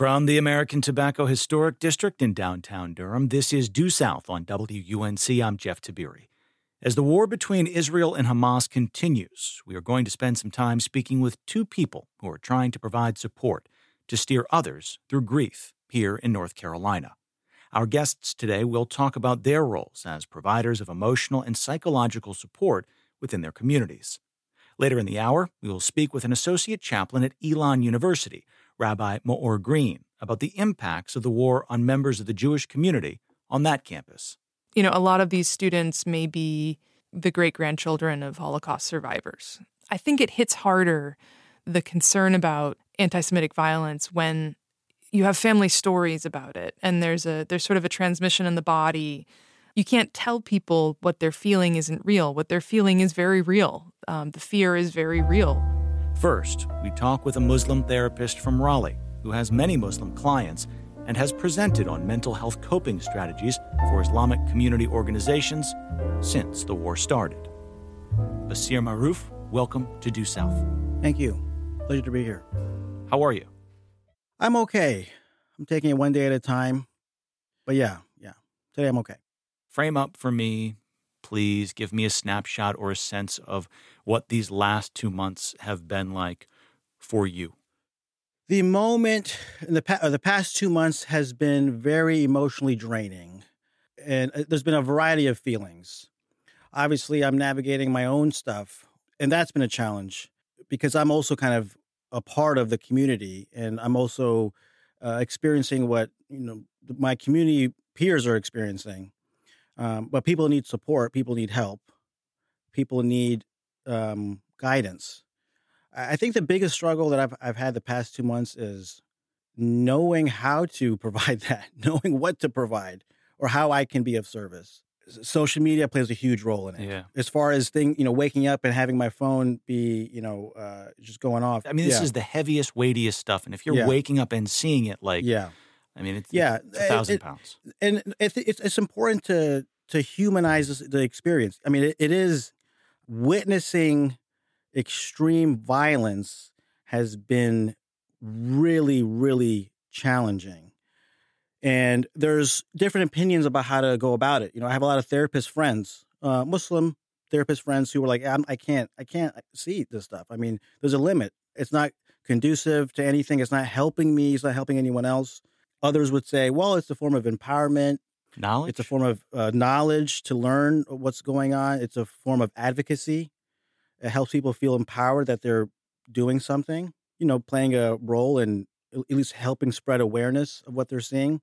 From the American Tobacco Historic District in downtown Durham, this is Due South on WUNC. I'm Jeff Tiberii. As the war between Israel and Hamas continues, we are going to spend some time speaking with two people who are trying to provide support to steer others through grief here in North Carolina. Our guests today will talk about their roles as providers of emotional and psychological support within their communities. Later in the hour, we will speak with an associate chaplain at Elon University Rabbi Maor Green, about the impacts of the war on members of the Jewish community on that campus. You know, a lot of these students may be the great grandchildren of Holocaust survivors. I think it hits harder the concern about anti Semitic violence when you have family stories about it and there's a there's sort of a transmission in the body you can't tell people what they're feeling isn't real what they're feeling is very real um, the fear is very real First, we talk with a Muslim therapist from Raleigh who has many Muslim clients and has presented on mental health coping strategies for Islamic community organizations since the war started. Basir Maruf, welcome to Due South. Thank you. Pleasure to be here. How are you? I'm okay. I'm taking it one day at a time. But yeah, yeah. Today I'm okay. Frame up for me please give me a snapshot or a sense of what these last two months have been like for you? The moment in the, pa- the past two months has been very emotionally draining. And uh, there's been a variety of feelings. Obviously, I'm navigating my own stuff, and that's been a challenge because I'm also kind of a part of the community, and I'm also uh, experiencing what you know my community peers are experiencing. Um, but people need support. People need help. People need um, guidance. I think the biggest struggle that I've I've had the past two months is knowing how to provide that, knowing what to provide, or how I can be of service. Social media plays a huge role in it. Yeah. As far as thing, you know, waking up and having my phone be, you know, uh, just going off. I mean, this yeah. is the heaviest, weightiest stuff, and if you're Yeah. waking up and seeing it, like, yeah. I mean, it's, Yeah, it's a thousand it- pounds. and it's it's, it's important to to humanize the experience. I mean, it, it is witnessing extreme violence has been really really challenging, and there's different opinions about how to go about it. You know, I have a lot of therapist friends, uh, Muslim therapist friends who were like, I'm, I can't, I can't see this stuff. I mean, there's a limit. It's not conducive to anything. It's not helping me. It's not helping anyone else. Others would say, well, it's a form of empowerment. Knowledge? It's a form of uh, knowledge to learn what's going on. It's a form of advocacy. It helps people feel empowered that they're doing something, you know, playing a role in at least helping spread awareness of what they're seeing.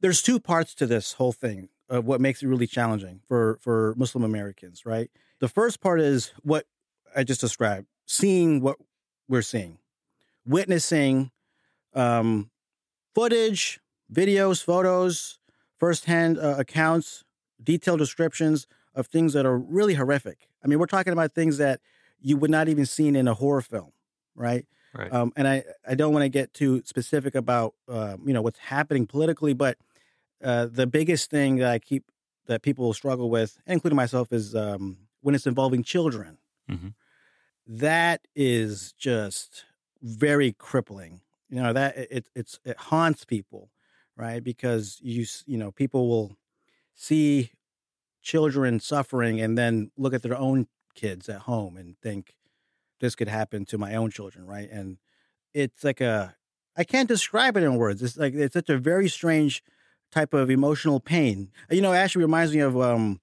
There's two parts to this whole thing of what makes it really challenging for, for Muslim Americans, right? The first part is what I just described seeing what we're seeing, witnessing um, footage, videos, photos, firsthand uh, accounts, detailed descriptions of things that are really horrific. I mean, we're talking about things that you would not even seen in a horror film, right? right. Um, and I, I don't want to get too specific about uh, you know what's happening politically, but uh, the biggest thing that I keep that people struggle with, including myself, is um, when it's involving children. Mhm. That is just very crippling. You know that it, it it's it haunts people, right? Because you you know people will see children suffering and then look at their own kids at home and think this could happen to my own children, right? And it's like a I can't describe it in words. It's like it's such a very strange type of emotional pain. You know, it actually reminds me of um,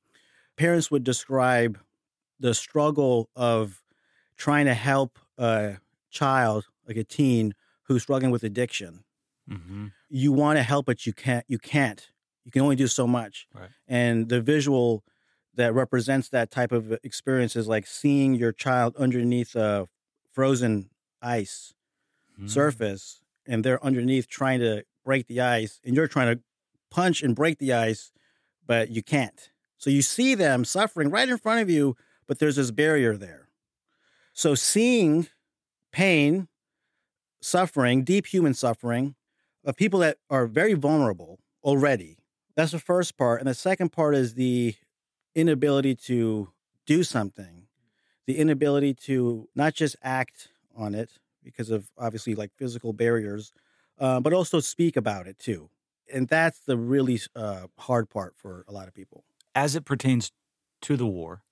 parents would describe the struggle of trying to help a child, like a teen, who's struggling with addiction. hmm You want to help, but you can't. You can't. You can only do so much. Right. And the visual that represents that type of experience is like seeing your child underneath a frozen ice Mm-hmm. surface and they're underneath trying to break the ice and you're trying to punch and break the ice but you can't so you see them suffering right in front of you but there's this barrier there so seeing pain suffering deep human suffering of people that are very vulnerable already that's the first part and the second part is the inability to do something the inability to not just act on it because of obviously like physical barriers, uh, but also speak about it too. And that's the really uh, hard part for a lot of people. As it pertains to the war,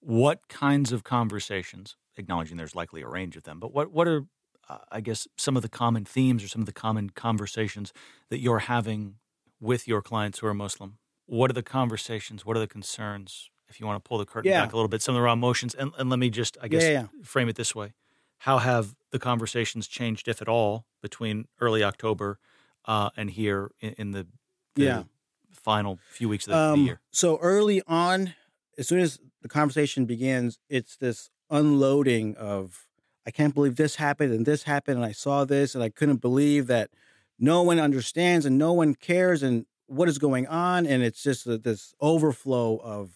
what kinds of conversations, acknowledging there's likely a range of them, but what, what are, uh, I guess, some of the common themes or some of the common conversations that you're having with your clients who are Muslim? What are the conversations? What are the concerns? If you want to pull the curtain Yeah. back a little bit, some of the raw emotions, and, and let me just, I guess, Yeah, yeah, frame it this way: How have the conversations changed, if at all, between early October uh, and here in, in the, the Yeah. final few weeks of the, the Um, year? so early on, as soon as the conversation begins, it's this unloading of, I can't believe this happened and this happened and I saw this and I couldn't believe that no one understands and no one cares and what is going on. And it's just a, this overflow of,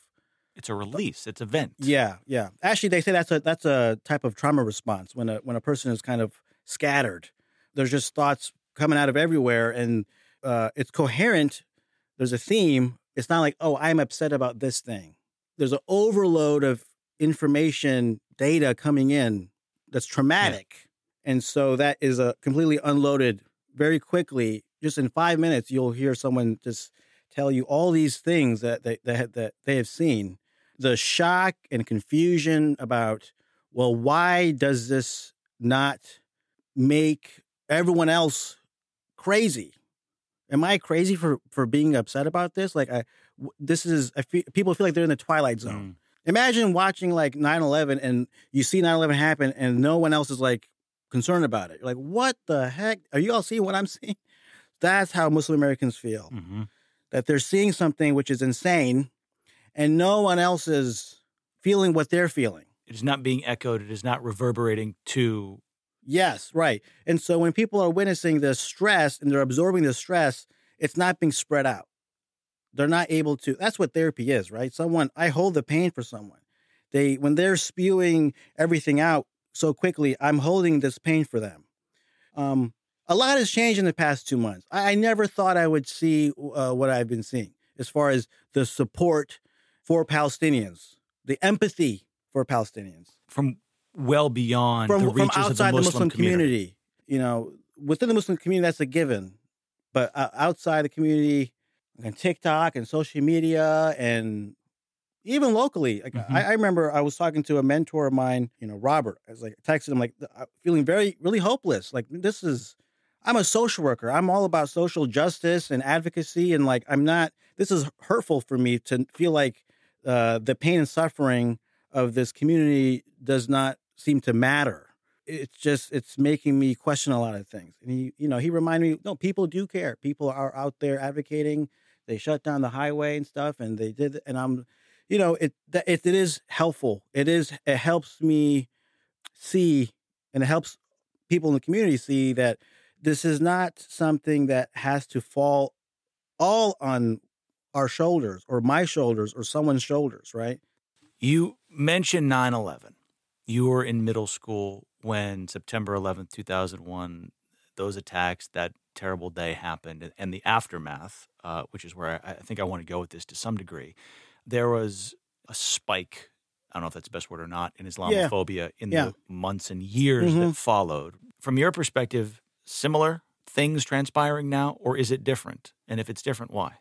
It's a release. It's a vent. yeah, yeah. Actually, they say that's a that's a type of trauma response when a when a person is kind of scattered. There's just thoughts coming out of everywhere, and uh, it's coherent. There's a theme. It's not like oh, I'm upset about this thing. There's an overload of information, data coming in that's traumatic, and so that is a completely unloaded very quickly. Just in five minutes, you'll hear someone just tell you all these things that they that, that they have seen the shock and confusion about well why does this not make everyone else crazy am i crazy for for being upset about this like i this is I feel, people feel like they're in the twilight zone Mm. Imagine watching like 9-11 and you see 9-11 happen and no one else is like concerned about it You're like what the heck are you all seeing what i'm seeing that's how muslim americans feel Mhm. that they're seeing something which is insane and no one else is feeling what they're feeling. It is not being echoed. It is not reverberating to. Yes, right. And so when people are witnessing the stress and they're absorbing the stress, it's not being spread out. They're not able to. That's what therapy is, right? Someone, I hold the pain for someone. They, when they're spewing everything out so quickly, I'm holding this pain for them. Um, a lot has changed in the past two months. I, I never thought I would see uh, what I've been seeing as far as the support for Palestinians, the empathy for Palestinians from well beyond from, the from reaches outside of the Muslim, community. You know, within the Muslim community, that's a given. But uh, outside the community, on TikTok and social media, and even locally, like Mhm. I, I remember I was talking to a mentor of mine, you know, Robert. I was like, texted him like, feeling very, really hopeless. Like this is, I'm a social worker. I'm all about social justice and advocacy, and like I'm not. This is hurtful for me to feel like uh, the pain and suffering of this community does not seem to matter. It's just it's making me question a lot of things. And he, you know, he reminded me, no, people do care. People are out there advocating. They shut down the highway and stuff, and they did. And I'm, you know, it it, it is helpful. It is it helps me see, and it helps people in the community see that this is not something that has to fall all on our shoulders or my shoulders or someone's shoulders, right? You mentioned 9 11. You were in middle school when September 11th, 2001, those attacks, that terrible day happened, and the aftermath, uh, which is where I, I think I want to go with this to some degree. There was a spike, I don't know if that's the best word or not, in Islamophobia in Yeah. the months and years that Mhm. followed. From your perspective, similar things transpiring now, or is it different? And if it's different, why?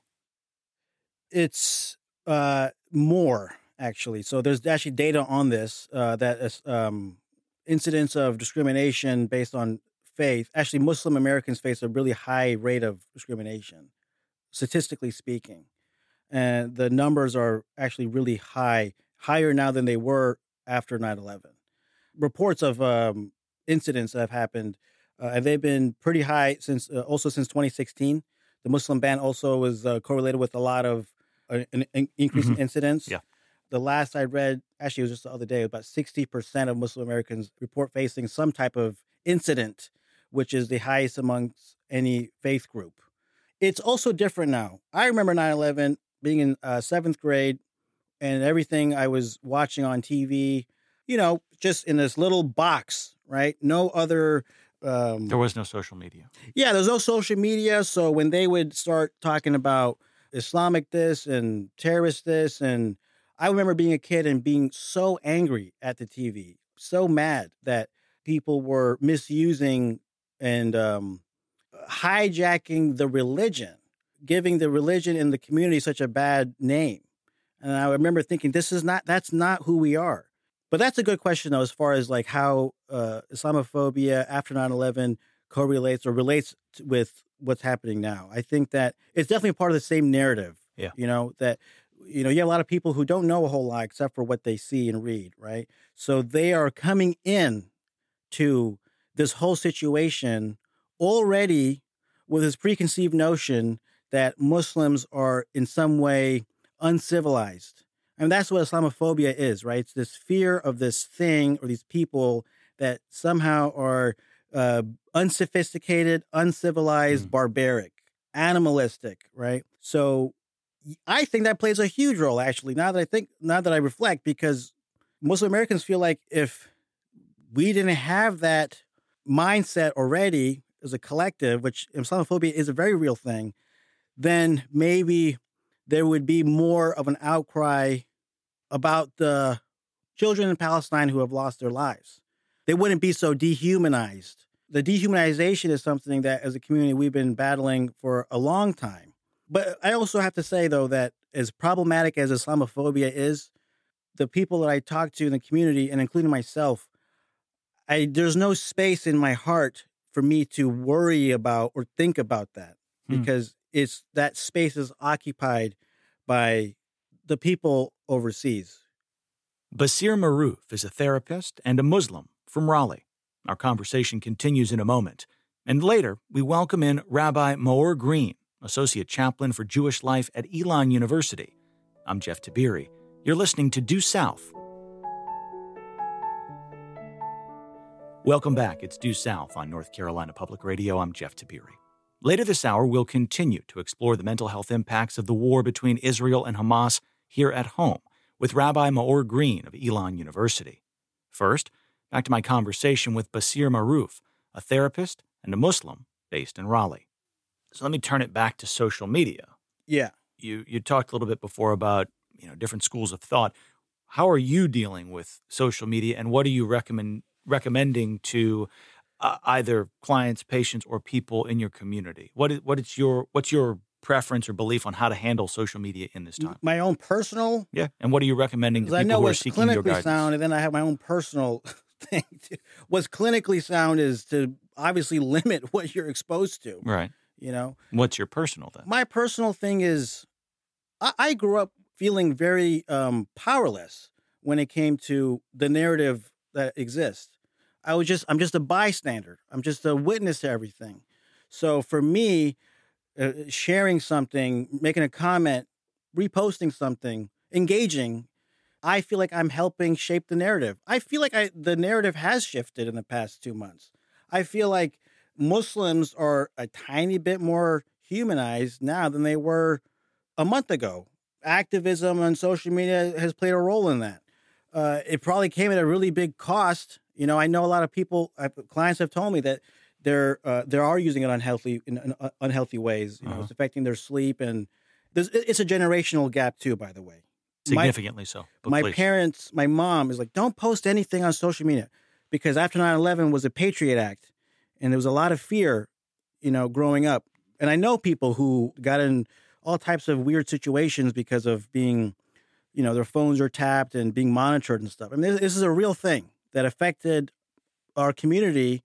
it's uh more actually so there's actually data on this uh that is um incidents of discrimination based on faith actually muslim americans face a really high rate of discrimination statistically speaking and the numbers are actually really high higher now than they were after 9-11 reports of um incidents that have happened uh, and they've been pretty high since uh, also since 2016 the muslim ban also was uh, correlated with a lot of uh, an, an increase in incidents. Yeah. The last I read, actually, it was just the other day, about 60% of Muslim Americans report facing some type of incident, which is the highest amongst any faith group. It's also different now. I remember 9 11 being in uh, seventh grade and everything I was watching on TV, you know, just in this little box, right? No other. Um, There was no social media. yeah, there's no social media. So when they would start talking about Islamic this and terrorist this, and I remember being a kid and being so angry at the TV, so mad that people were misusing and um, hijacking the religion, giving the religion and the community such a bad name. And I remember thinking, this is not, that's not who we are. But that's a good question, though, as far as like how uh, Islamophobia after 9 11 correlates or relates to, with what's happening now. I think that it's definitely part of the same narrative. Yeah. You know, that, you know, you have a lot of people who don't know a whole lot except for what they see and read, right? So they are coming in to this whole situation already with this preconceived notion that Muslims are in some way uncivilized. And that's what Islamophobia is, right? It's this fear of this thing or these people that somehow are uh, unsophisticated, uncivilized, Mm. barbaric, animalistic, right? So I think that plays a huge role, actually. Now that I think, now that I reflect, because Muslim Americans feel like if we didn't have that mindset already as a collective, which Islamophobia is a very real thing, then maybe there would be more of an outcry about the children in Palestine who have lost their lives. They wouldn't be so dehumanized. The dehumanization is something that, as a community, we've been battling for a long time. But I also have to say, though, that as problematic as Islamophobia is, the people that I talk to in the community, and including myself, I there's no space in my heart for me to worry about or think about that Hmm. because it's that space is occupied by the people overseas. Basir Maroof is a therapist and a Muslim from Raleigh. Our conversation continues in a moment. And later, we welcome in Rabbi Maor Green, Associate Chaplain for Jewish Life at Elon University. I'm Jeff Tiberii. You're listening to Due South. Welcome back. It's Due South on North Carolina Public Radio. I'm Jeff Tiberii. Later this hour, we'll continue to explore the mental health impacts of the war between Israel and Hamas here at home with Rabbi Maor Green of Elon University. First, back to my conversation with Basir Maroof, a therapist and a Muslim based in Raleigh. So let me turn it back to social media. Yeah. You you talked a little bit before about you know different schools of thought. How are you dealing with social media, and what do you recommend recommending to uh, either clients, patients, or people in your community? What is what is your what's your preference or belief on how to handle social media in this time? My own personal, Yeah, and what are you recommending to people I know who are what's seeking your clinically guidance? sound, and then I have my own personal thing. too. What's clinically sound is to obviously limit what you're exposed to. Right. You know, What's your personal then? my personal thing is I, I grew up feeling very um, powerless when it came to the narrative that exists. I was just I'm just a bystander. I'm just a witness to everything. So for me, uh, sharing something, making a comment, reposting something, engaging, I feel like I'm helping shape the narrative. I feel like I, the narrative has shifted in the past two months. I feel like Muslims are a tiny bit more humanized now than they were a month ago. Activism on social media has played a role in that. Uh, it probably came at a really big cost. You know, I know a lot of people, uh, clients have told me that they're uh, they are using it unhealthy in, in uh, unhealthy ways. You know, Uh-huh. it's affecting their sleep, and there's, it's a generational gap too. By the way, My- Significantly so. But my please. parents, my mom is like, don't post anything on social media because after 9 11 was a Patriot Act and there was a lot of fear, you know, growing up. And I know people who got in all types of weird situations because of being, you know, their phones are tapped and being monitored and stuff. I mean, this, this is a real thing that affected our community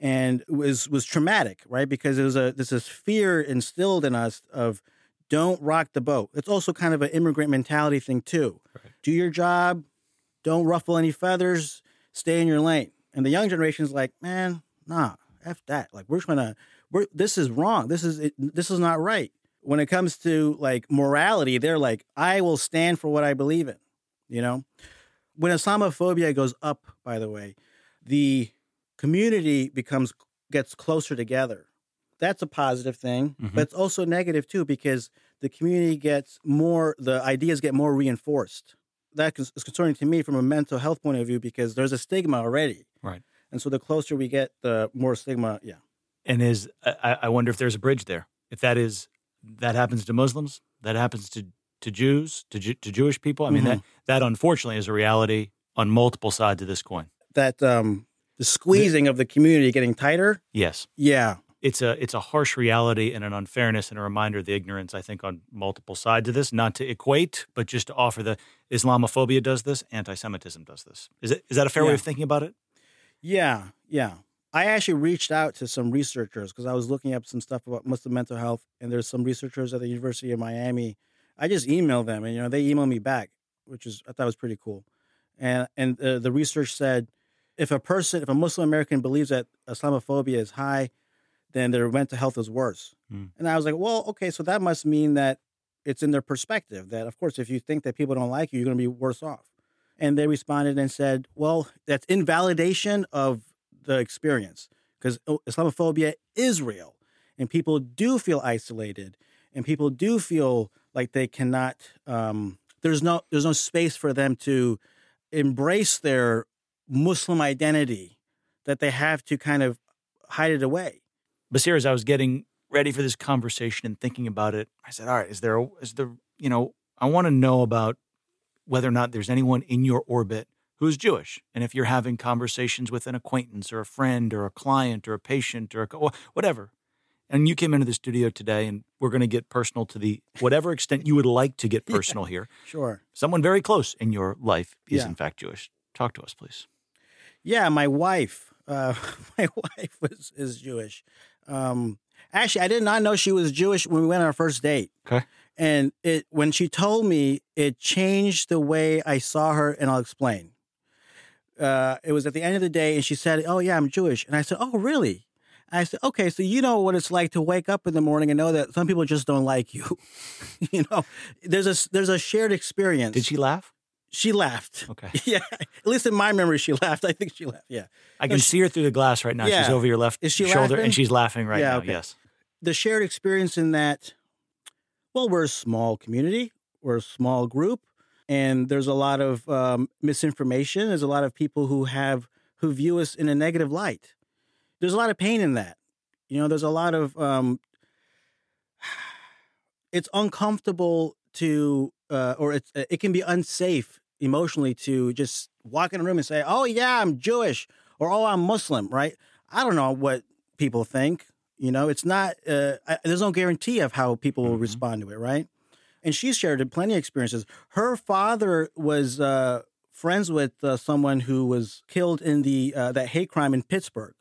and was was traumatic, right? Because it was a this is fear instilled in us of don't rock the boat. It's also kind of an immigrant mentality thing too. Right. Do your job, don't ruffle any feathers, stay in your lane. And the young generation is like, man, nah, f that. Like we're trying to, we're this is wrong. This is it, this is not right. When it comes to like morality, they're like, I will stand for what I believe in. You know, when Islamophobia goes up, by the way, the community becomes gets closer together. That's a positive thing, Mhm. but it's also negative too because the community gets more, the ideas get more reinforced. That is is concerning to me from a mental health point of view because there's a stigma already. Right. And so the closer we get, the more stigma. Yeah. And is I, I wonder if there's a bridge there. If that is that happens to Muslims, that happens to to Jews, to Ju- to Jewish people. I mean that that unfortunately is a reality on multiple sides of this coin. That um, the squeezing of the community getting tighter. Yes. Yeah. it's a it's a harsh reality and an unfairness and a reminder of the ignorance I think on multiple sides of this. Not to equate, but just to offer the Islamophobia does this, anti-Semitism does this. Is it is that a fair way of thinking about it? Yeah, yeah. I actually reached out to some researchers because I was looking up some stuff about Muslim mental health, and there's some researchers at the University of Miami. I just emailed them, and you know they emailed me back, which is I thought was pretty cool. And and uh, the research said, if a person, if a Muslim American believes that Islamophobia is high, then their mental health is worse. Hmm. And I was like, well, okay, so that must mean that it's in their perspective that, of course, if you think that people don't like you, you're going to be worse off. And they responded and said, well, that's invalidation of the experience because Islamophobia is real and people do feel isolated and people do feel like they cannot, um, there's no, there's no space for them to embrace their Muslim identity that they have to kind of hide it away. Basir, as I was getting ready for this conversation and thinking about it, I said, "All right, is there a, is there you know I want to know about whether or not there's anyone in your orbit who's Jewish, and if you're having conversations with an acquaintance or a friend or a client or a patient or a, co- whatever." And you came into the studio today, and we're going to get personal to the whatever extent you would like to get personal here. Sure. Someone very close in your life is Yeah. in fact Jewish. Talk to us, please. Yeah, my wife. Uh, my wife was is Jewish. Um, actually, I did not know she was Jewish when we went on our first date. Okay. And it when she told me, it changed the way I saw her, and I'll explain. Uh, it was at the end of the day, and she said, "Oh yeah, I'm Jewish," and I said, "Oh really?" I said, "Okay, so you know what it's like to wake up in the morning and know that some people just don't like you. you know, there's a there's a shared experience." Did she laugh? She laughed. Okay. Yeah, at least in my memory, she laughed. I think she laughed. Yeah. I No, can she- see her through the glass right now. Yeah. She's over your left Is she shoulder, laughing? and she's laughing right Yeah, now. okay. Yes. the shared experience in that, well, we're a small community, we're a small group, and there's a lot of um, misinformation. There's a lot of people who have who view us in a negative light. There's a lot of pain in that. You know, there's a lot of. Um, it's uncomfortable to, uh, or it's it can be unsafe emotionally to just walk in a room and say, "Oh yeah, I'm Jewish," or "Oh I'm Muslim." Right? I don't know what people think. You know, it's not. Uh, I, there's no guarantee of how people will Mhm. respond to it, right? And she shared plenty of experiences. Her father was uh, friends with uh, someone who was killed in the uh, that hate crime in Pittsburgh.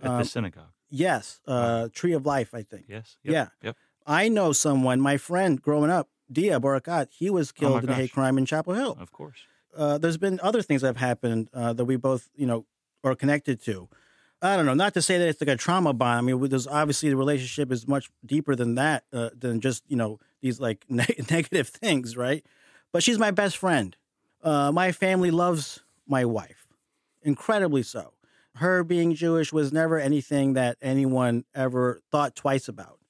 At Um, the synagogue. Yes, uh, Tree of Life, I think. Yes. Yep. Yeah. Yep. I know someone. My friend growing up, Deah Barakat, he was Oh, killed in a hate crime in Chapel Hill. Of course. Uh, there's been other things that have happened uh, that we both, you know, are connected to. I don't know. Not to say that it's like a trauma bond. I mean, there's obviously the relationship is much deeper than that, uh, than just you know these like ne- negative things, right? But she's my best friend. Uh, my family loves my wife, incredibly so. Her being Jewish was never anything that anyone ever thought twice about.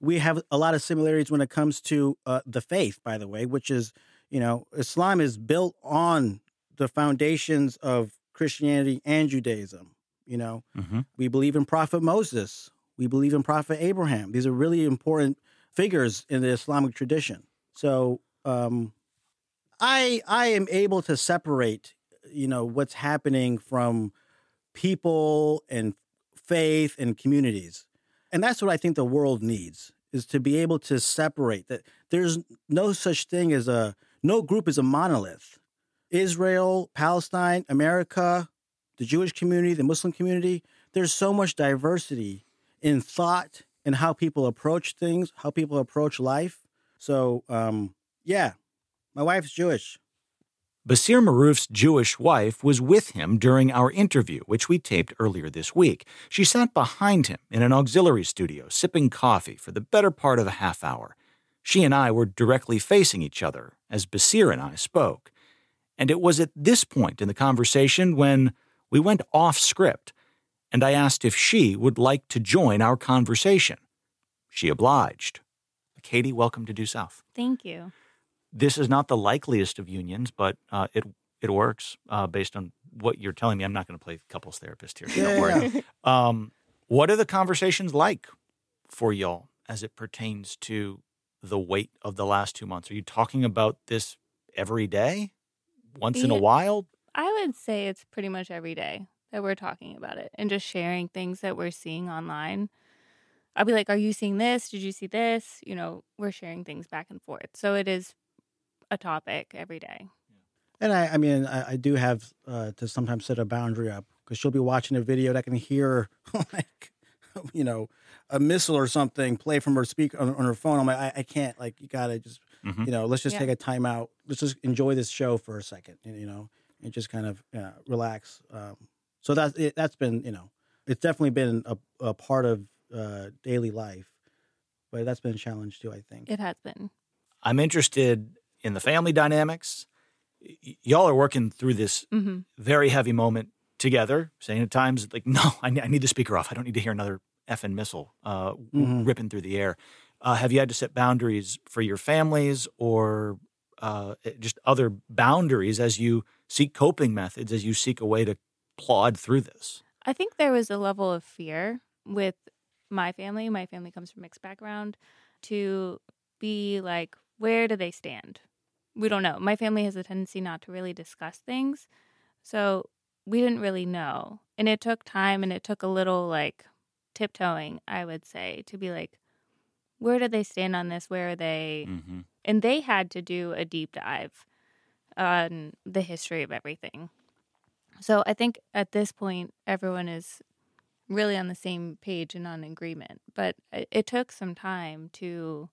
We have a lot of similarities when it comes to uh, the faith, by the way, which is, you know, Islam is built on the foundations of Christianity and Judaism. You know, Mm-hmm. we believe in Prophet Moses. We believe in Prophet Abraham. These are really important figures in the Islamic tradition. So um, I I am able to separate, you know, what's happening from people and faith and communities. And that's what I think the world needs is to be able to separate that there's no such thing as a no group is a monolith. Israel, Palestine, America, the Jewish community, the Muslim community, there's so much diversity in thought and how people approach things, how people approach life. So, um, yeah, my wife's Jewish. Basir Marouf's Jewish wife was with him during our interview, which we taped earlier this week. She sat behind him in an auxiliary studio, sipping coffee for the better part of a half hour. She and I were directly facing each other as Basir and I spoke. And it was at this point in the conversation when we went off script, and I asked if she would like to join our conversation. She obliged. Katie, welcome to Due South Thank you. this is not the likeliest of unions, but uh, it it works uh, based on what you're telling me. I'm not going to play couples therapist here. So don't worry. Um, what are the conversations like for y'all as it pertains to the weight of the last two months? Are you talking about this every day, once in a while? I would say it's pretty much every day that we're talking about it and just sharing things that we're seeing online. I'll be like, "Are you seeing this? Did you see this?" You know, we're sharing things back and forth. So it is a topic every day. And I, I mean, I, I do have uh, to sometimes set a boundary up because she'll be watching a video that can hear like, you know, a missile or something play from her speaker on, on her phone. I'm like, I, I can't. Like, you gotta just, Mhm. you know, let's just Yeah. take a time out. Let's just enjoy this show for a second, you you know, and just kind of uh, relax. Um, so that's it, that's been, you know, it's definitely been a, a part of uh, daily life, but that's been a challenge too. I think. It has been. I'm interested in the family dynamics. Y- y'all are working through this hmm very heavy moment together, saying at times, like, no, I, need the speaker off. I don't need to hear another effing missile uh, w- Mhm. ripping through the air. Uh, have you had to set boundaries for your families or uh, just other boundaries as you seek coping methods, as you seek a way to plod through this? I think there was a level of fear with my family. My family comes from mixed background to be like, where do they stand? We don't know. My family has a tendency not to really discuss things. So we didn't really know. And it took time and it took a little like tiptoeing, I would say, to be like, where do they stand on this? Where are they? Mm-hmm. and they had to do a deep dive on the history of everything. So I think at this point, everyone is really on the same page and on agreement. But it, it took some time to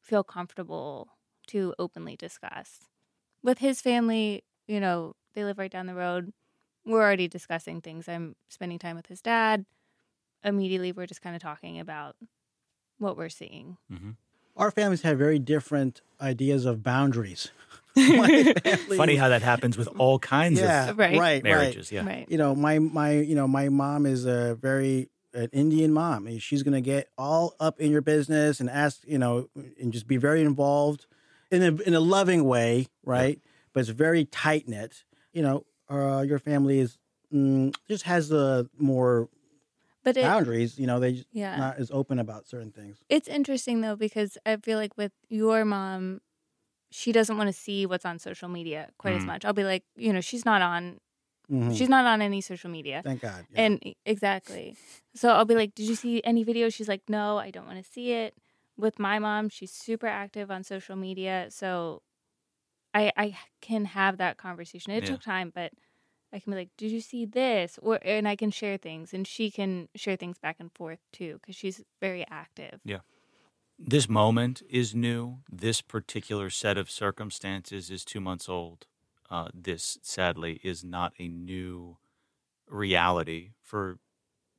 feel comfortable to openly discuss. With his family, you know, they live right down the road. We're already discussing things. I'm spending time with his dad. Immediately, we're just kind of talking about what we're seeing. Mm-hmm. Our families have very different ideas of boundaries. My family- Funny how that happens with all kinds yeah, of Right. right, right. marriages. Yeah. Right. You know, my my you know my mom is a very an Indian mom. and She's gonna get all up in your business and ask you know and just be very involved in a in a loving way, right? But it's very tight knit. You know, uh, your family is mm, just has the more But it, boundaries. You know, they just yeah. not as open about certain things. It's interesting though because I feel like with your mom, she doesn't want to see what's on social media quite as Mm. much. I'll be like, you know, she's not on Mhm. she's not on any social media. Thank God. yeah. And exactly. So I'll be like, "Did you see any videos?" She's like, "No, I don't want to see it." With my mom, she's super active on social media, so I I can have that conversation. It Yeah. took time, but I can be like, "Did you see this?" Or and I can share things, and she can share things back and forth too because she's very active. This moment is new. This particular set of circumstances is two months old. Uh, this, sadly, is not a new reality for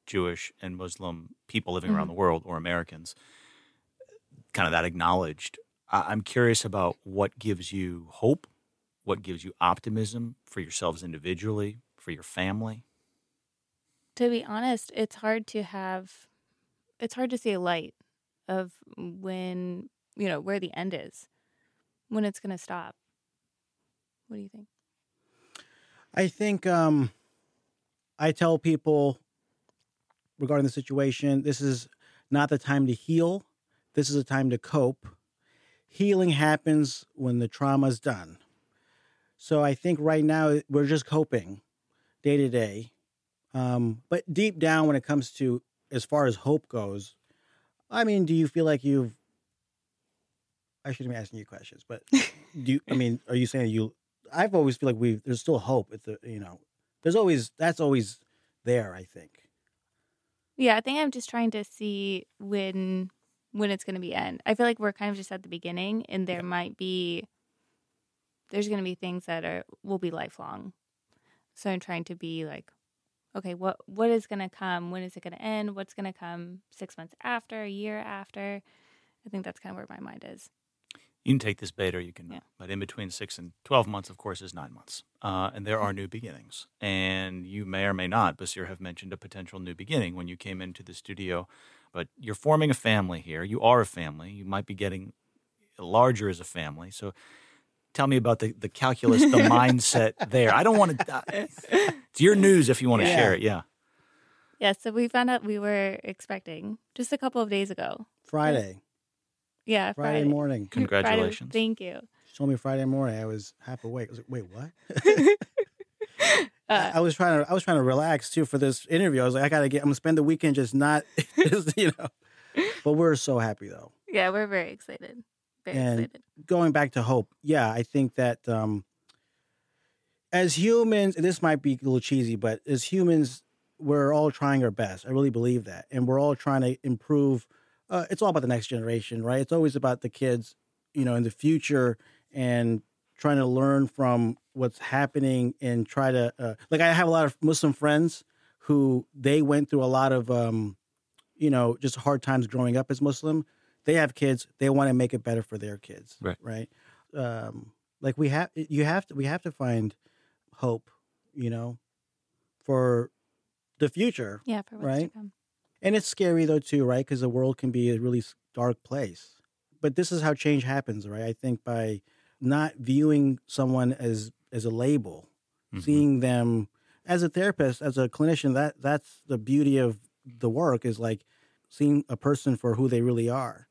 Jewish and Muslim people living around Mhm. the world or Americans. Kind of that acknowledged. I- I'm curious about what gives you hope, what gives you optimism for yourselves individually, for your family. To be honest, it's hard to have it's hard to see a light of when, you know, where the end is. When it's going to stop. What do you think? I think um, I tell people regarding the situation, this is not the time to heal. This is a time to cope. Healing happens when the trauma's done. So I think right now we're just coping day to day. Um, but deep down, when it comes to as far as hope goes, I mean, do you feel like you've? I shouldn't be asking you questions, but do you, I mean, are you saying you I've always feel like we there's still hope. It's a, you know, there's always that's always there. I think. Yeah, I think I'm just trying to see when when it's going to be end. I feel like we're kind of just at the beginning, and there might be there's going to be things that are will be lifelong. So I'm trying to be like, okay, what what is going to come? When is it going to end? What's going to come six months after, a year after? I think that's kind of where my mind is. You can take this or you can Yeah. But in between six and 12 months, of course, is nine months. Uh, and there are new beginnings. And you may or may not, Basir, have mentioned a potential new beginning when you came into the studio. But you're forming a family here. You are a family. You might be getting larger as a family. So tell me about the, the calculus, the mindset there. I don't want to. Uh, it's your news if you want to Yeah. share it. Yeah. Yeah, so we found out we were expecting just a couple of days ago. Friday, Yeah, Friday, Friday. morning. Friday- Congratulations. thank you. She told me Friday morning. I was half awake. I was like, wait, what? Uh, I was trying to I was trying to relax too for this interview. I was like, I gotta get. I'm gonna spend the weekend just not, just, you know. but we're so happy though. Yeah, we're very excited. Very And- excited. Going back to hope, yeah, I think that um, as humans, and this might be a little cheesy, but as humans, we're all trying our best. I really believe that, and we're all trying to improve. Uh, it's all about the next generation, right? It's always about the kids, you know, in the future, and trying to learn from what's happening and try to uh, like. I have a lot of Muslim friends who they went through a lot of, um, you know, just hard times growing up as Muslim. They have kids. They want to make it better for their kids, Right. Right. Um, like we have, you have to, we have to find hope, you know, for the future. Yeah, for what's Right? to come. And it's scary though too, right? Because the world can be a really dark place. But this is how change happens, right? I think by not viewing someone as as a label, Mhm. seeing them as a therapist, as a clinician, that that's the beauty of the work is like seeing a person for who they really are,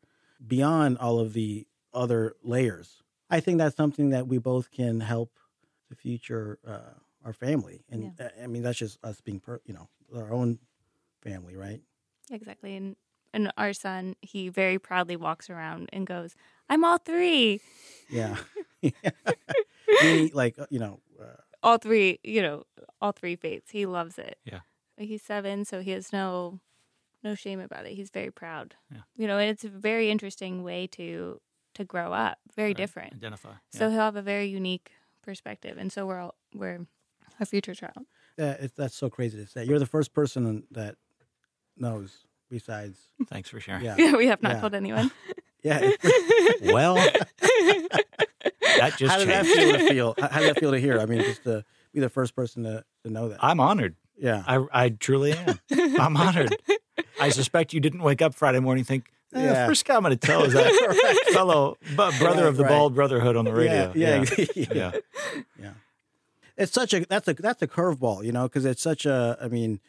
beyond all of the other layers. I think that's something that we both can help the future uh, our family, and uh, I mean that's just us being, per, you know, our own family, right? Exactly. And and our son, he very proudly walks around and goes, "I'm all three. Yeah. Meaning, like, uh, you know, uh, all three, you know, all three faiths. He loves it. Yeah. He's seven, so he has no no shame about it. He's very proud. Yeah. You know, and it's a very interesting way to to grow up. Very Right. different. Identify. So he'll have a very unique perspective, and so we're all, we're a future child. that, it's, that's so crazy to say. You're the first person that knows besides, Thanks for sharing. yeah. Yeah, we have not Yeah. told anyone. Yeah. Well, that just How did that changed. feel to feel? How did that feel to hear? I mean, just to be the first person to, to know that. I'm honored. Yeah. I, I truly am. I'm honored. I suspect you didn't wake up Friday morning and think, eh, Yeah. the first guy I'm going to tell is that fellow bu- brother Right, of the right. Bald Brotherhood on the radio. Yeah. Yeah. yeah. yeah. It's such a, that's a, that's a curveball, you know, because it's such a, I mean,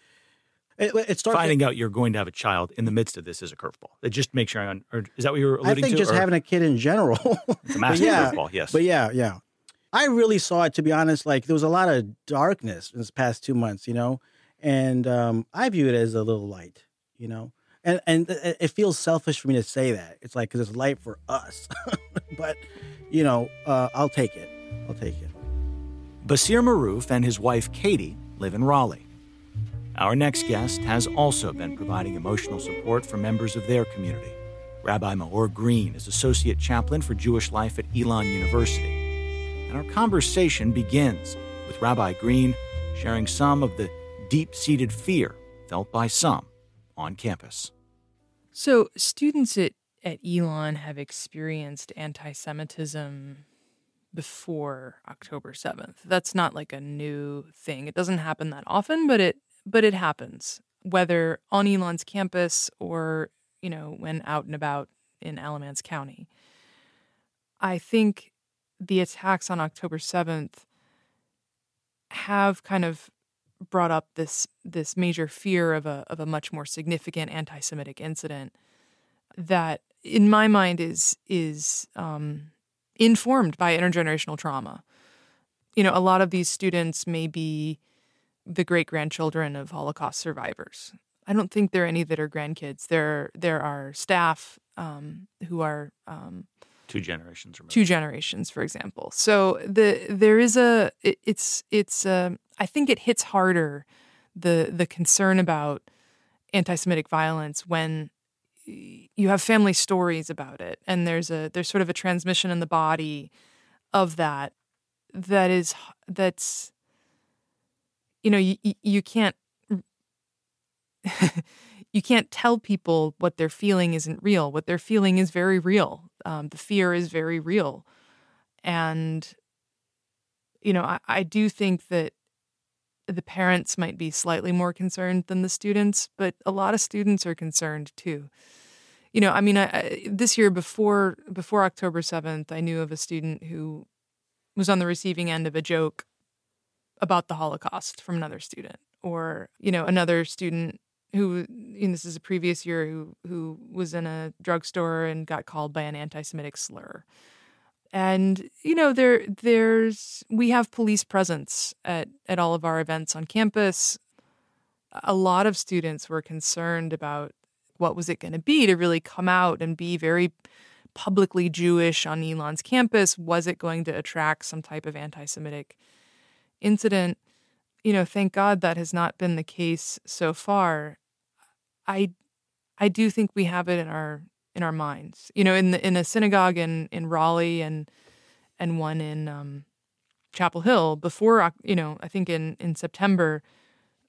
it, it starts. Finding out you're going to have a child in the midst of this is a curveball. It just makes sure I, un- or is that what you were I alluding think to? just or having a kid in general. it's a massive yeah, curveball, yes. But yeah, yeah. I really saw it to be honest. Like there was a lot of darkness in this past two months, you know, and um, I view it as a little light, you know, and and it feels selfish for me to say that. It's like because it's light for us, but you know, uh, I'll take it. I'll take it. Basir Maroof and his wife Katie live in Raleigh. Our next guest has also been providing emotional support for members of their community. Rabbi Maor Green is Associate Chaplain for Jewish Life at Elon University. And our conversation begins with Rabbi Green sharing some of the deep seated fear felt by some on campus. So, students at, at Elon have experienced anti Semitism before October 7th. That's not like a new thing. It doesn't happen that often, but it but it happens whether on Elon's campus or, you know, when out and about in Alamance County. I think the attacks on October 7th have kind of brought up this this major fear of a of a much more significant anti-Semitic incident that, in my mind, is is um, informed by intergenerational trauma. You know, a lot of these students may be the great grandchildren of Holocaust survivors. I don't think there are any that are grandkids. There there are staff um, who are um, Two generations removed. two generations, for example. So the there is a it, it's it's um I think it hits harder the the concern about anti-Semitic violence when you have family stories about it, and there's a there's sort of a transmission in the body of that that is that's you know you- you can't you can't tell people what they're feeling isn't real. What they're feeling is very real. Um, the fear is very real. And, you know, I, I do think that the parents might be slightly more concerned than the students, but a lot of students are concerned too. You know, I mean, I, I, this year before before October seventh, I knew of a student who was on the receiving end of a joke about the Holocaust from another student, or you know, another student who know, this is a previous year who who was in a drugstore and got called by an anti-Semitic slur. And you know there there's we have police presence at at all of our events on campus. A lot of students were concerned about what was it going to be to really come out and be very publicly Jewish on Elon's campus? Was it going to attract some type of anti Semitic incident? You know, thank God that has not been the case so far. I I do think we have it in our in our minds. You know, in the, in a synagogue in in Raleigh and and one in um, Chapel Hill before you know, I think in in September,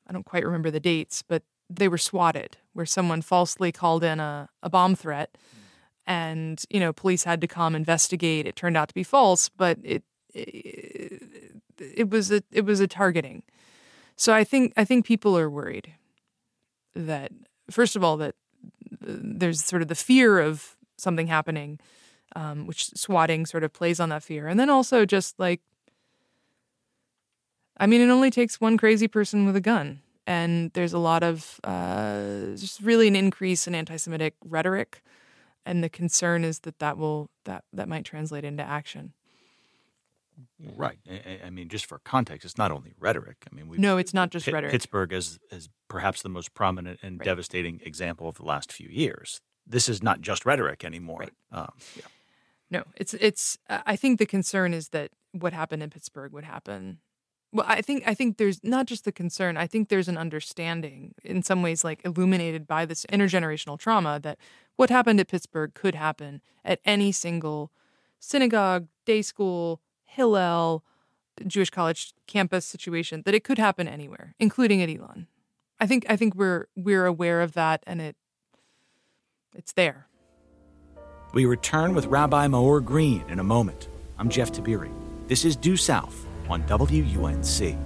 I don't quite remember the dates, but they were swatted where someone falsely called in a, a bomb threat and you know police had to come investigate it turned out to be false but it it, it was a it was a targeting so i think i think people are worried that first of all that there's sort of the fear of something happening um, which swatting sort of plays on that fear. And then also just like i mean it only takes one crazy person with a gun. And there's a lot of uh, just really an increase in anti-Semitic rhetoric, and the concern is that that will that that might translate into action. Right. I, I mean, just for context, it's not only rhetoric. I mean, no, it's not just rhetoric. Pittsburgh is is perhaps the most prominent and right. devastating example of the last few years. This is not just rhetoric anymore. Right. Um, yeah. No, it's it's. I think the concern is that what happened in Pittsburgh would happen well, I think I think there's not just the concern. I think there's an understanding in some ways, like illuminated by this intergenerational trauma, that what happened at Pittsburgh could happen at any single synagogue, day school, Hillel, Jewish college campus situation. That it could happen anywhere, including at Elon. I think I think we're we're aware of that, and it it's there. We return with Rabbi Maor Green in a moment. I'm Jeff Tiberii. This is Due South on WUNC.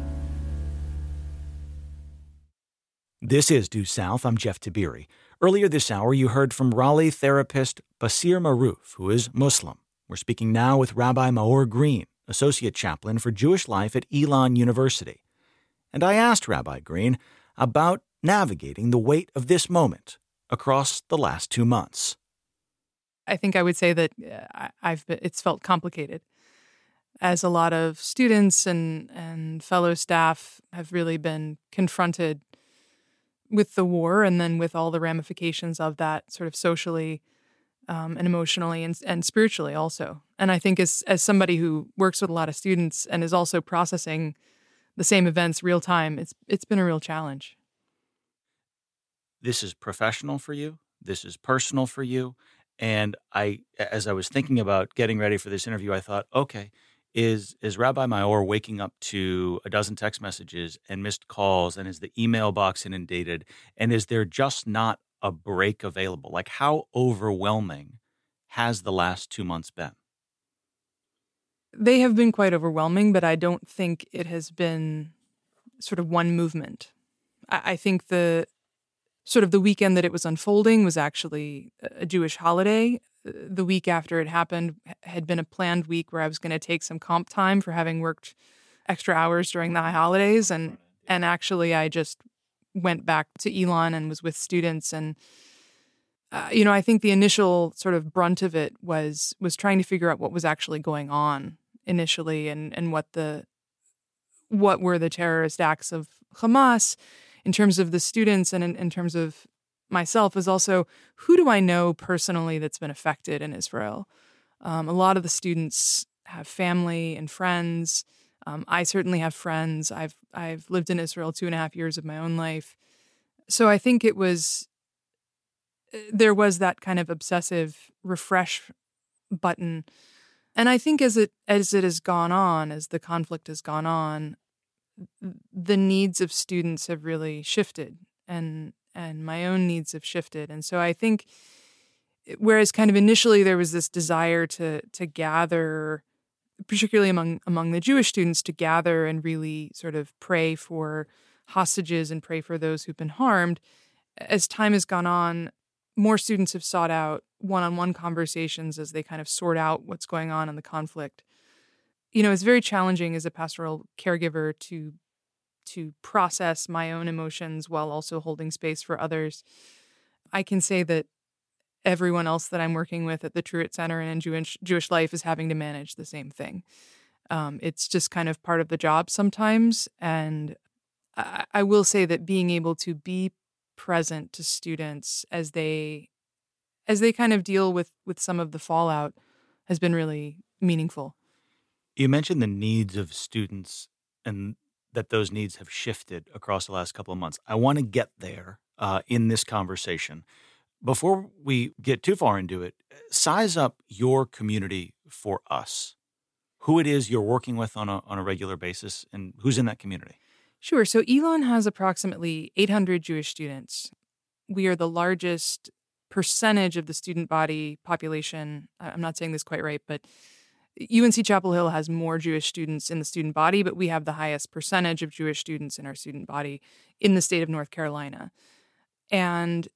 This is Due South. I'm Jeff Tiberii. Earlier this hour, you heard from Raleigh therapist Basir Maruf, who is Muslim. We're speaking now with Rabbi Maor Green, Associate Chaplain for Jewish Life at Elon University. And I asked Rabbi Green about navigating the weight of this moment across the last two months. I think I would say that uh, I've been, it's felt complicated as a lot of students and, and fellow staff have really been confronted with the war and then with all the ramifications of that sort of socially um, and emotionally and, and spiritually also and i think as, as somebody who works with a lot of students and is also processing the same events real time it's it's been a real challenge this is professional for you this is personal for you and i as i was thinking about getting ready for this interview i thought okay is is Rabbi Maor waking up to a dozen text messages and missed calls and is the email box inundated and is there just not a break available? Like how overwhelming has the last 2 months been? They have been quite overwhelming, but I don't think it has been sort of one movement. I, I think the sort of the weekend that it was unfolding was actually a Jewish holiday uh, the week after it happened had been a planned week where I was going to take some comp time for having worked extra hours during the high holidays and and actually I just went back to Elon and was with students and uh, you know I think the initial sort of brunt of it was was trying to figure out what was actually going on initially and and what the what were the terrorist acts of Hamas in terms of the students and in, in terms of myself is also who do I know personally that's been affected in Israel? Um, a lot of the students have family and friends. Um, I certainly have friends. I've I've lived in Israel two and a half years of my own life, so I think it was there was that kind of obsessive refresh button, and I think as it as it has gone on, as the conflict has gone on, the needs of students have really shifted, and and my own needs have shifted. And so I think whereas kind of initially there was this desire to to gather particularly among among the Jewish students to gather and really sort of pray for hostages and pray for those who've been harmed as time has gone on more students have sought out one-on-one conversations as they kind of sort out what's going on in the conflict you know it's very challenging as a pastoral caregiver to to process my own emotions while also holding space for others. I can say that everyone else that I'm working with at the Truitt Center and in Jewish Jewish life is having to manage the same thing. Um, it's just kind of part of the job sometimes, and I, I will say that being able to be present to students as they as they kind of deal with with some of the fallout has been really meaningful. You mentioned the needs of students and that those needs have shifted across the last couple of months. I want to get there uh, in this conversation. Before we get too far into it, size up your community for us. Who it is you're working with on a, on a regular basis and who's in that community. Sure. So Elon has approximately 800 Jewish students. We are the largest percentage of the student body population. I'm not saying this quite right, but UNC Chapel Hill has more Jewish students in the student body, but we have the highest percentage of Jewish students in our student body in the state of North Carolina. And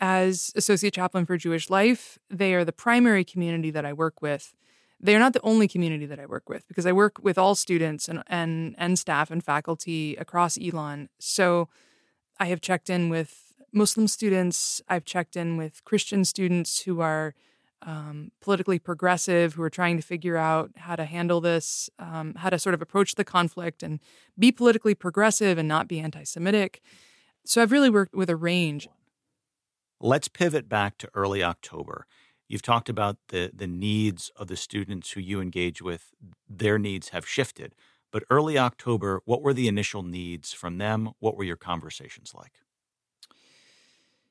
as Associate Chaplain for Jewish Life, they are the primary community that I work with. They are not the only community that I work with because I work with all students and, and, and staff and faculty across Elon. So I have checked in with Muslim students, I've checked in with Christian students who are um, politically progressive, who are trying to figure out how to handle this, um, how to sort of approach the conflict and be politically progressive and not be anti Semitic. So I've really worked with a range. Let's pivot back to early October. You've talked about the, the needs of the students who you engage with, their needs have shifted. But early October, what were the initial needs from them? What were your conversations like?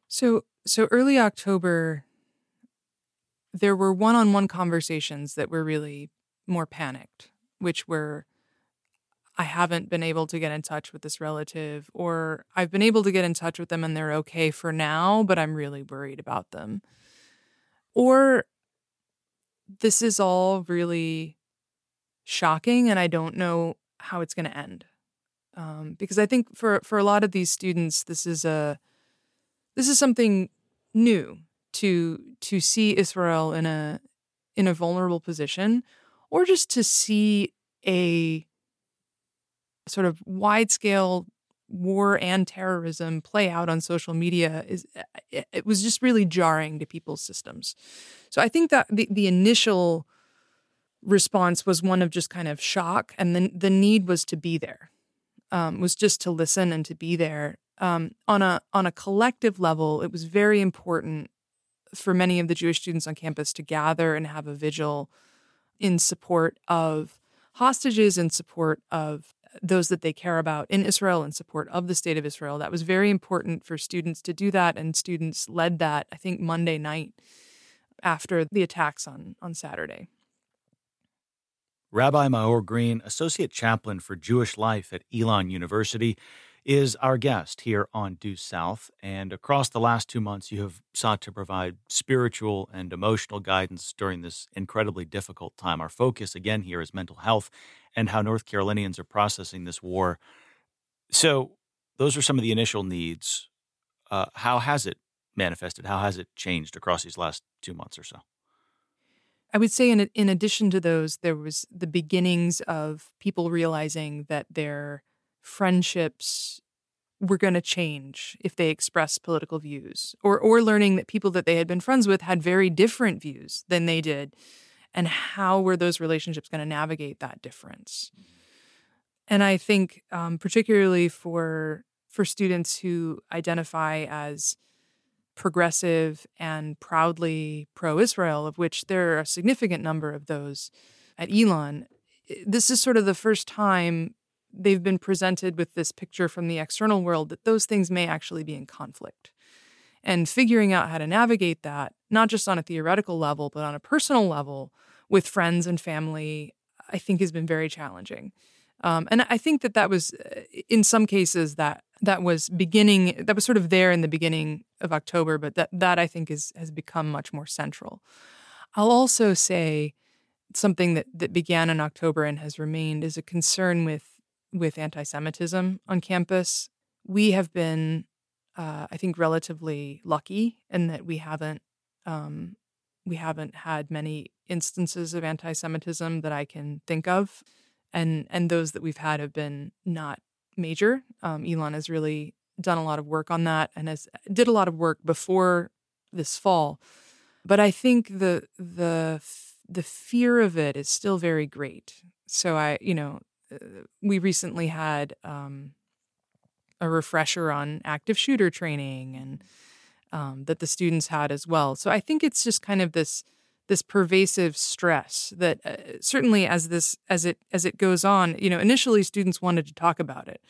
So, so early October, there were one-on-one conversations that were really more panicked, which were I haven't been able to get in touch with this relative, or I've been able to get in touch with them and they're okay for now, but I'm really worried about them. Or this is all really shocking and I don't know how it's going to end. Um, because I think for, for a lot of these students, this is a this is something new to to see Israel in a in a vulnerable position, or just to see a sort of wide scale war and terrorism play out on social media is it was just really jarring to people's systems. So I think that the, the initial response was one of just kind of shock and then the need was to be there. Um, was just to listen and to be there. Um, on a on a collective level, it was very important for many of the Jewish students on campus to gather and have a vigil in support of hostages, in support of those that they care about in Israel in support of the state of Israel. That was very important for students to do that, and students led that, I think, Monday night after the attacks on, on Saturday. Rabbi Maor Green, Associate Chaplain for Jewish Life at Elon University, is our guest here on Due South. And across the last two months, you have sought to provide spiritual and emotional guidance during this incredibly difficult time. Our focus, again, here is mental health and how North Carolinians are processing this war. So, those are some of the initial needs. Uh, how has it manifested? How has it changed across these last two months or so? I would say, in in addition to those, there was the beginnings of people realizing that their friendships were going to change if they expressed political views, or or learning that people that they had been friends with had very different views than they did, and how were those relationships going to navigate that difference? And I think, um, particularly for for students who identify as progressive and proudly pro-Israel, of which there are a significant number of those at Elon, this is sort of the first time they've been presented with this picture from the external world that those things may actually be in conflict. And figuring out how to navigate that, not just on a theoretical level, but on a personal level, with friends and family, I think has been very challenging. Um, and I think that that was, uh, in some cases, that that was beginning. That was sort of there in the beginning of October, but that that I think is has become much more central. I'll also say something that that began in October and has remained is a concern with with anti-Semitism on campus. We have been, uh, I think, relatively lucky in that we haven't um, we haven't had many instances of anti-Semitism that I can think of, and and those that we've had have been not major. Um, Elon has really done a lot of work on that and has did a lot of work before this fall, but I think the the the fear of it is still very great. So I, you know, uh, we recently had um, a refresher on active shooter training and um, that the students had as well. So I think it's just kind of this this pervasive stress that uh, certainly as this as it as it goes on, you know, initially students wanted to talk about it,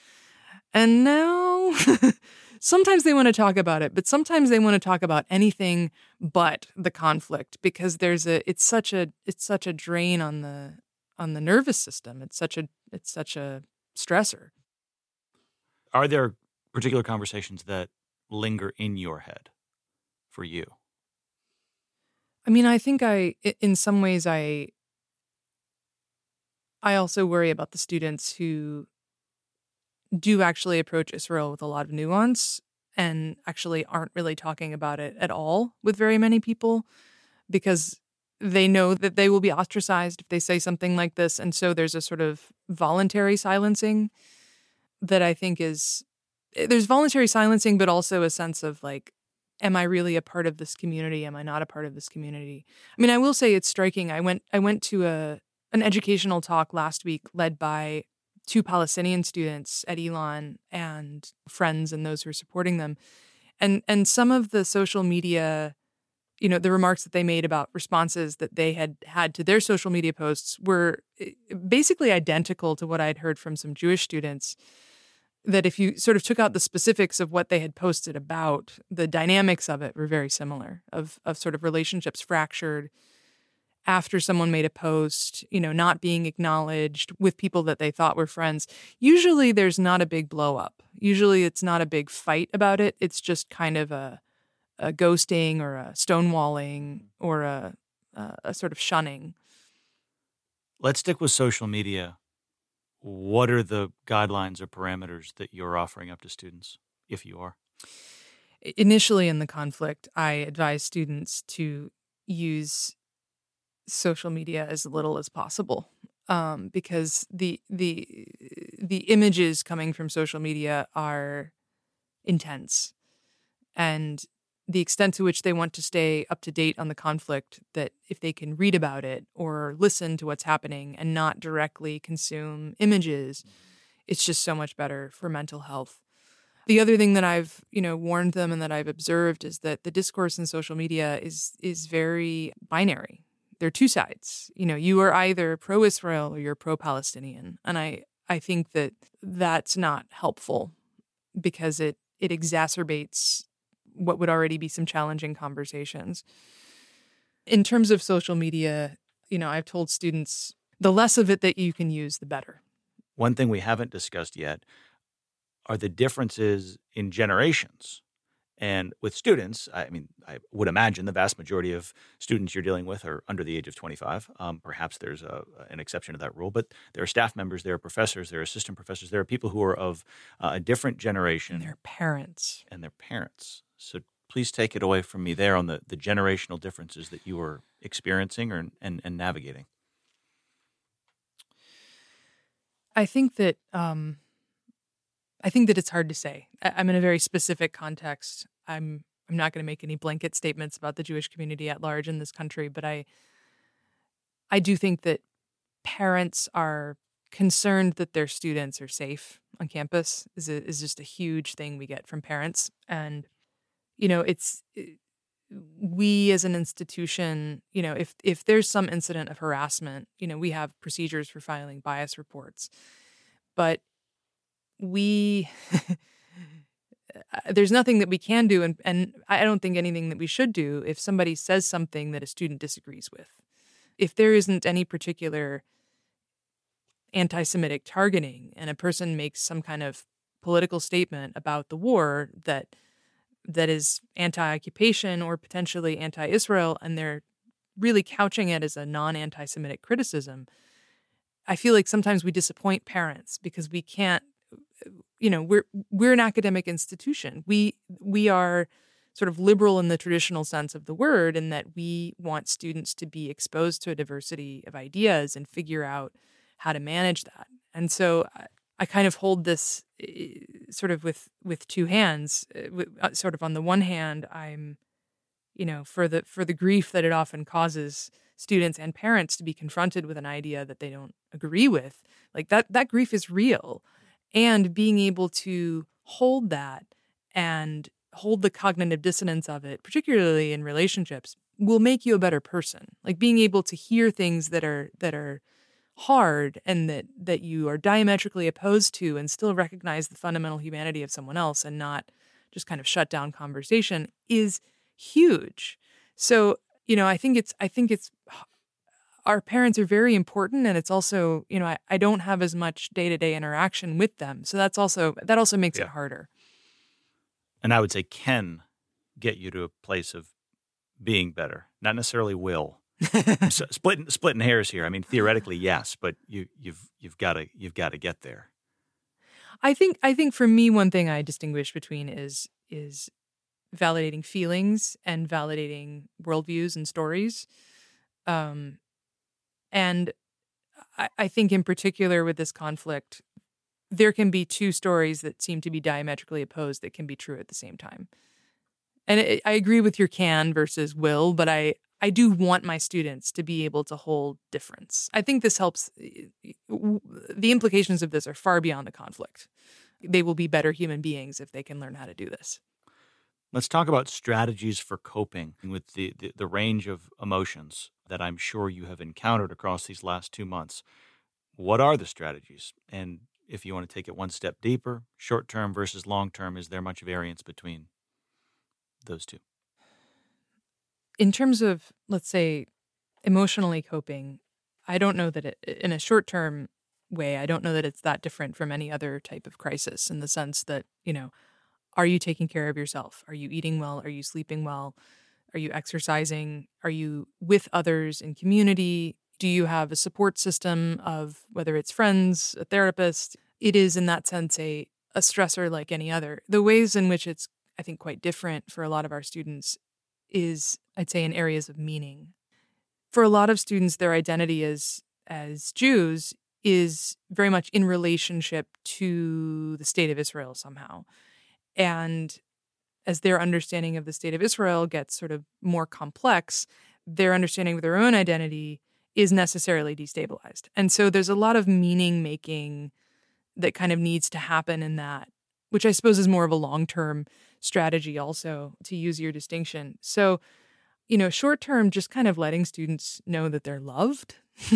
and now sometimes they want to talk about it, but sometimes they want to talk about anything but the conflict because there's a it's such a it's such a drain on the on the nervous system. It's such a it's such a stressor. Are there particular conversations that linger in your head for you? I mean, I think I in some ways I I also worry about the students who do actually approach Israel with a lot of nuance and actually aren't really talking about it at all with very many people because they know that they will be ostracized if they say something like this. And so there's a sort of voluntary silencing that I think is there's voluntary silencing, but also a sense of like, am I really a part of this community? Am I not a part of this community? I mean, I will say it's striking. I went I went to a an educational talk last week led by two Palestinian students at Elon and friends and those who are supporting them. And and some of the social media, you know, the remarks that they made about responses that they had had to their social media posts were eh, basically identical to what I'd heard from some Jewish students. That if you sort of took out the specifics of what they had posted about, the dynamics of it were very similar of of sort of relationships fractured, after someone made a post, you know, not being acknowledged with people that they thought were friends, usually there's not a big blow up. Usually it's not a big fight about it. It's just kind of a, a ghosting or a stonewalling or a, a, a sort of shunning. Let's stick with social media. What are the guidelines or parameters that you're offering up to students, if you are? Initially in the conflict, I advise students to use social media as little as possible um, because the the the images coming from social media are intense and the extent to which they want to stay up to date on the conflict that if they can read about it or listen to what's happening and not directly consume images mm-hmm. it's just so much better for mental health the other thing that I've, you know, warned them and that I've observed is that the discourse in social media is is very binary there are two sides. You know, you are either pro Israel or you're pro Palestinian. And I, I think that that's not helpful because it, it exacerbates what would already be some challenging conversations. In terms of social media, you know, I've told students the less of it that you can use, the better. One thing we haven't discussed yet are the differences in generations and with students, I mean, I would imagine the vast majority of students you're dealing with are under the age of 25. Um, perhaps there's a, an exception to that rule, but there are staff members, there are professors, there are assistant professors, there are people who are of uh, a different generation. And their parents. And their parents. So please take it away from me there on the, the generational differences that you are experiencing or, and, and navigating. I think that um, I think that it's hard to say. I'm in a very specific context. I'm I'm not going to make any blanket statements about the Jewish community at large in this country, but I I do think that parents are concerned that their students are safe on campus is a, is just a huge thing we get from parents and you know it's eh, we as an institution you know if if there's some incident of harassment you know we have procedures for filing bias reports. But we there's nothing that we can do and, and i don't think anything that we should do if somebody says something that a student disagrees with. If there isn't any particular anti-semitic targeting and a person makes some kind of political statement about the war that that is anti-occupation or potentially anti-israel and they're really couching it as a non-anti-semitic criticism i feel like sometimes we disappoint parents because we can't you know we're we're an academic institution. We we are sort of liberal in the traditional sense of the word in that we want students to be exposed to a diversity of ideas and figure out how to manage that. And so i, kind of hold this eh, sort of with with two hands eh, uh, sort of on the one hand i'm you know for the for the grief that it often causes students and parents to be confronted with an idea that they don't agree with like that that grief is real and being able to hold that and hold the cognitive dissonance of it, particularly in relationships, will make you a better person. Like being able to hear things that are that are hard and that that you are diametrically opposed to and still recognize the fundamental humanity of someone else and not just kind of shut down conversation is huge. So, you know, I think it's I think it's our parents are very important and it's also, you know, I, I don't have as much day-to-day interaction with them. So that's also that also makes yeah. it harder. And I would say can get you to a place of being better, not necessarily will. so splitting splitting hairs here. I mean, theoretically, yes, but you you've you've got to you've got to get there. I think I think for me, one thing I distinguish between is is validating feelings and validating worldviews and stories. Um, and I, I think in particular with this conflict, there can be two stories that seem to be diametrically opposed that can be true at the same time. And it, I agree with your can versus will, but I I do want my students to be able to hold difference. I think this helps. Eh, eh, the implications of this are far beyond the conflict. They will be better human beings if they can learn how to do this. Let's talk about strategies for coping with the, the, the, range of emotions that I'm sure you have encountered across these last two months. What are the strategies? And if you want to take it one step deeper, short term versus long term, is there much variance between those two? In terms of, let's say, emotionally coping, I don't know that it, in a short term way, I don't know that it's that different from any other type of crisis in the sense that, you know, are you taking care of yourself? Are you eating well? Are you sleeping well? Are you exercising? Are you with others in community? Do you have a support system of whether it's friends, a therapist? It is, in that sense, a, a stressor like any other. The ways in which it's, I think, quite different for a lot of our students is, I'd say, in areas of meaning. For a lot of students, their identity as, as Jews is very much in relationship to the state of Israel somehow. And as their understanding of the state of Israel gets sort of more complex, their understanding of their own identity is necessarily destabilized. And so there's a lot of meaning making that kind of needs to happen in that, which I suppose is more of a long term strategy, also to use your distinction. So, you know, short term, just kind of letting students know that they're loved,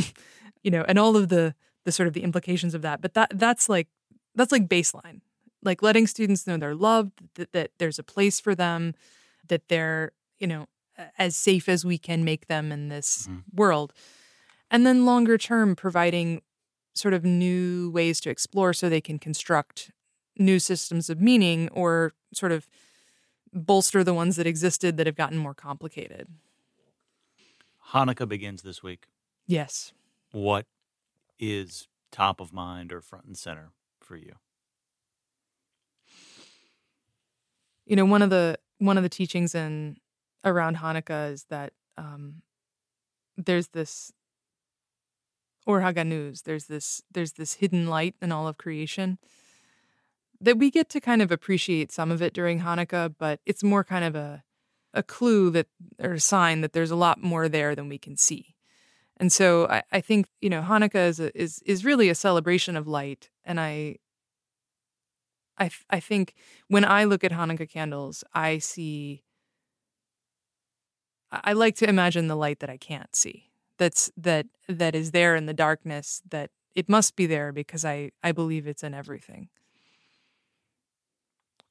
you know, and all of the the sort of the implications of that. But that that's like that's like baseline, like letting students know they're loved, that, that there's a place for them, that they're you know as safe as we can make them in this mm-hmm. world. And then longer term, providing sort of new ways to explore so they can construct new systems of meaning or sort of bolster the ones that existed that have gotten more complicated. Hanukkah begins this week. Yes. What is top of mind or front and center for you? You know, one of the one of the teachings in around Hanukkah is that um, there's this or Haganuz, there's this there's this hidden light in all of creation that we get to kind of appreciate some of it during Hanukkah, but it's more kind of a a clue that or a sign that there's a lot more there than we can see. And so I, I think you know Hanukkah is a, is is really a celebration of light, and I I I think when I look at Hanukkah candles, I see. I like to imagine the light that I can't see. That's that that is there in the darkness. That it must be there because I I believe it's in everything.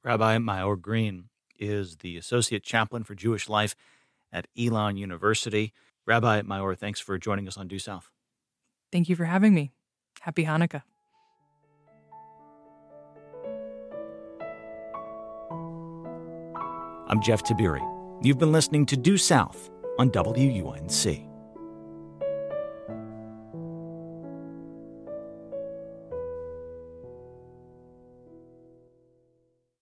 Rabbi Maor Green is the associate chaplain for Jewish life at Elon University. Rabbi Maor, thanks for joining us on Due South. Thank you for having me. Happy Hanukkah. I'm Jeff Tiberii. You've been listening to Due South on WUNC.